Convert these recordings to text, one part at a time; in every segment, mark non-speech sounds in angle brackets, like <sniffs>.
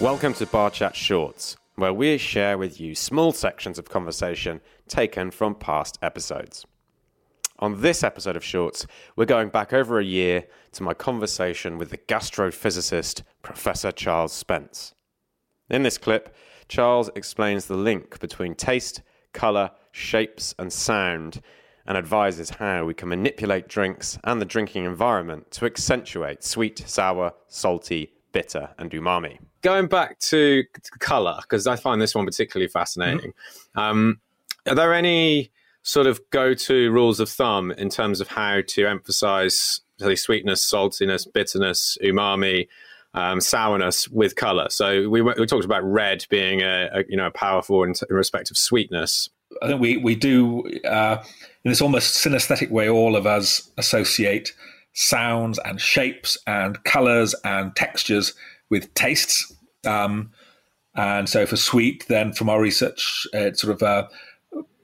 Welcome to Bar Chat Shorts, where we share with you small sections of conversation taken from past episodes. On this episode of Shorts, we're going back over a year to my conversation with the gastrophysicist Professor Charles Spence. In this clip, Charles explains the link between taste, colour, shapes, and sound, and advises how we can manipulate drinks and the drinking environment to accentuate sweet, sour, salty, bitter, and umami. Going back to colour, because I find this one particularly fascinating. Mm-hmm. Um, are there any sort of go-to rules of thumb in terms of how to emphasize say, sweetness, saltiness, bitterness, umami, um, sourness with color. So we, we talked about red being a, a you know a powerful in, in, respect of sweetness. I think we we do uh, in this almost synesthetic way. All of us associate sounds and shapes and colors and textures with tastes. Um, and so for sweet, then from our research, it's sort of a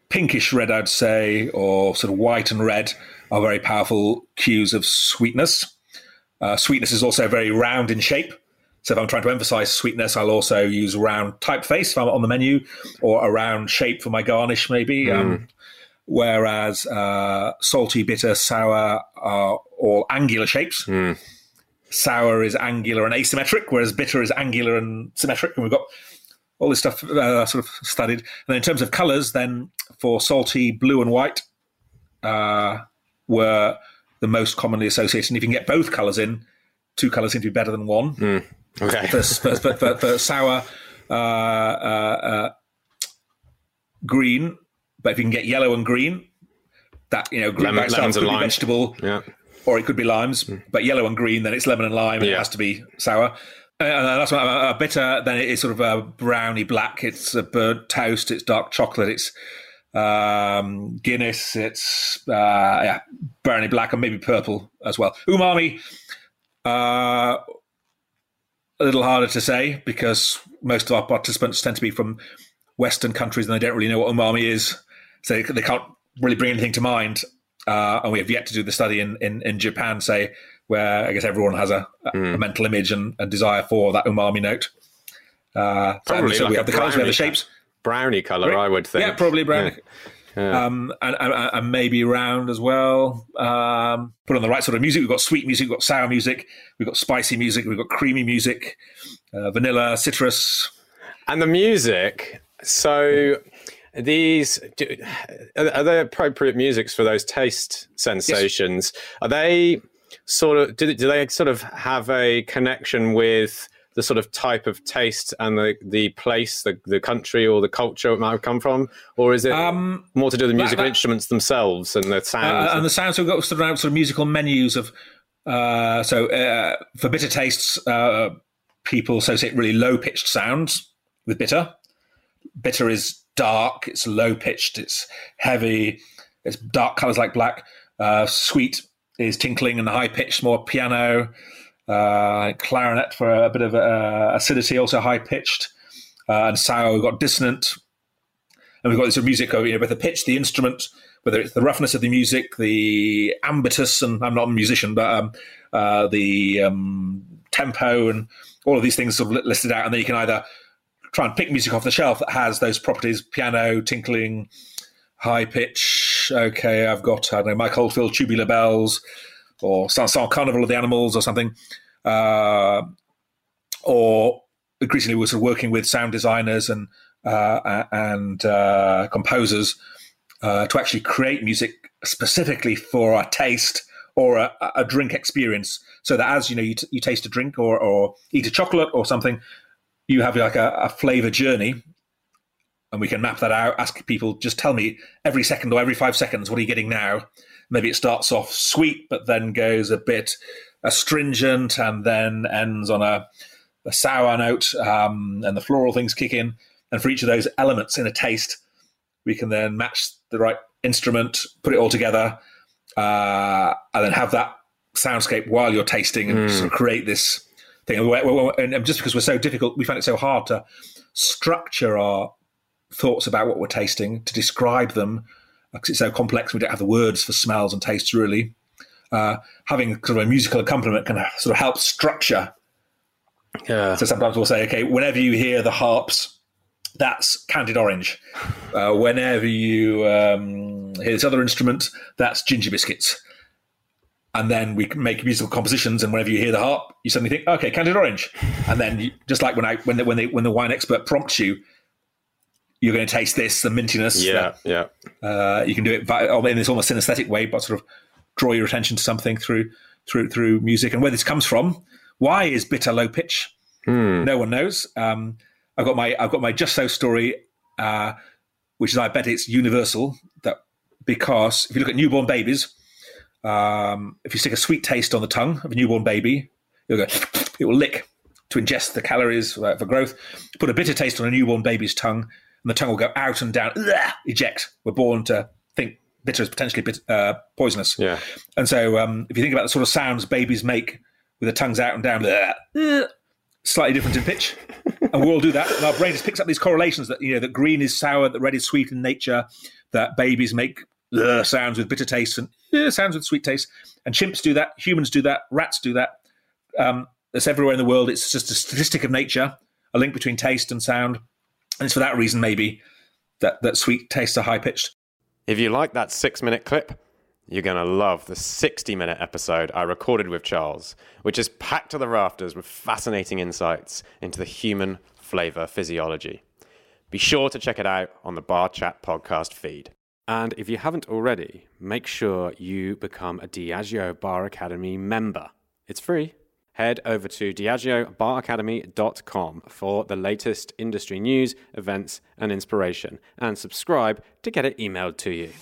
pinkish red, I'd say, or sort of white and red are very powerful cues of sweetness. Uh, sweetness is also very round in shape. So if I'm trying to emphasize sweetness, I'll also use round typeface if I'm on the menu, or a round shape for my garnish, maybe. Mm. Um, whereas uh, salty, bitter, sour are all angular shapes. Mm. Sour is angular and asymmetric, whereas bitter is angular and symmetric. And we've got all this stuff uh, sort of studied. And then in terms of colors, then for salty, blue and white uh, were the most commonly associated. And if you can get both colors in, two colors seem to be better than one. Mm. Okay. For, for, for, for, sour, uh, uh, uh, green, but if you can get yellow and green, that you know, green lemon, by itself could be vegetable, yeah. Or it could be limes. Mm. But yellow and green, then it's lemon and lime, and yeah. it has to be sour. Uh, uh, that's what uh, uh, bitter. Then it is sort of a browny black. It's a burnt toast. It's dark chocolate. It's um, Guinness. It's uh, yeah, browny black and maybe purple as well. Umami. Uh, a little harder to say because most of our participants tend to be from Western countries and they don't really know what umami is, so they can't really bring anything to mind. Uh, and we have yet to do the study in, in, in Japan, say, where I guess everyone has a, mm. a hmm. mental image and a desire for that umami note. Uh, probably so like we have the colors, we have the shapes. Brownie color, right? I would think. Yeah, probably brownie. Yeah. Yeah. Um, and, and, and, maybe round as well. Um, put on the right sort of music. We've got sweet music, we've got sour music, we've got spicy music, we've got creamy music, uh, vanilla, citrus. And the music. So these are they appropriate musics for those taste sensations? Yes. Are they sort of do, do they sort of have a connection with the sort of type of taste and the, the place, the, the country or the culture it might have come from? Or is it um, more to do with the musical that, that, instruments themselves and the sounds? Uh, and the sounds, we've got sort of, sort of musical menus of, uh, so uh, for bitter tastes, uh, people associate really low pitched sounds with bitter. Bitter is dark, it's low pitched, it's heavy, it's dark colors like black. Uh, sweet is tinkling and high pitched, more piano. Uh, clarinet for a bit of uh, acidity, also high pitched. Uh, and sour, we've got dissonant. And we've got this music, you know, both the pitch, the instrument, whether it's the roughness of the music, the ambitus, and I'm not a musician, but um, uh, the um, tempo, and all of these things sort of listed out. And then you can either try and pick music off the shelf that has those properties piano, tinkling, high pitch. Okay, I've got, I don't know, Mike Oldfield, tubular bells, or some Carnival of the Animals or something. Uh, or increasingly, we're sort of working with sound designers and uh, and uh, composers uh, to actually create music specifically for a taste or a, a, drink experience. So that as you know, you, t- you taste a drink or, or eat a chocolate or something, you have like a, a flavor journey and we can map that out ask people just tell me every second or every five seconds what are you getting now maybe it starts off sweet but then goes a bit astringent and then ends on a, a sour note um, and the floral things kick in and for each of those elements in a taste we can then match the right instrument put it all together uh, and then have that soundscape while you're tasting and mm. sort of create this thing. And just because we're so difficult, we find it so hard to structure our thoughts about what we're tasting, to describe them, because it's so complex. We don't have the words for smells and tastes really. Uh, having sort of a musical accompaniment can sort of help structure Yeah. So sometimes we'll say, okay, whenever you hear the harps, that's candied orange. Uh, whenever you um, hear this other instrument, that's ginger biscuits. And then we make musical compositions, and whenever you hear the harp, you suddenly think, okay, candied orange. And then, you, just like when I when the, when, they, when the wine expert prompts you, you're going to taste this, the mintiness. Yeah, yeah. Uh, you can do it by, in this almost synesthetic way, but sort of draw your attention to something through through through music. And where this comes from, why is bitter low pitch? Hmm. No one knows. Um, I've got my I've got my just so story, uh, which is I bet it's universal that because if you look at newborn babies, um, if you stick a sweet taste on the tongue of a newborn baby, it'll go, <sniffs> it will lick to ingest the calories for growth. Put a bitter taste on a newborn baby's tongue, and the tongue will go out and down, <sniffs> eject. We're born to think bitter is potentially bit, uh, poisonous. Yeah. And so um, if you think about the sort of sounds babies make with their tongues out and down, <sniffs> slightly different in pitch. and we all do that. And our brain just picks up these correlations that, you know, that green is sour, that red is sweet in nature, that babies make sounds with bitter taste and sounds with sweet taste. And chimps do that, humans do that, rats do that. Um, it's everywhere in the world. It's just a statistic of nature, a link between taste and sound. And it's for that reason, maybe, that, that sweet tastes are high pitched. If you like that six minute clip, you're going to love the 60 minute episode I recorded with Charles, which is packed to the rafters with fascinating insights into the human flavor physiology. Be sure to check it out on the Bar Chat podcast feed. And if you haven't already, make sure you become a Diageo Bar Academy member. It's free. Head over to diageobaracademy.com for the latest industry news, events, and inspiration, and subscribe to get it emailed to you.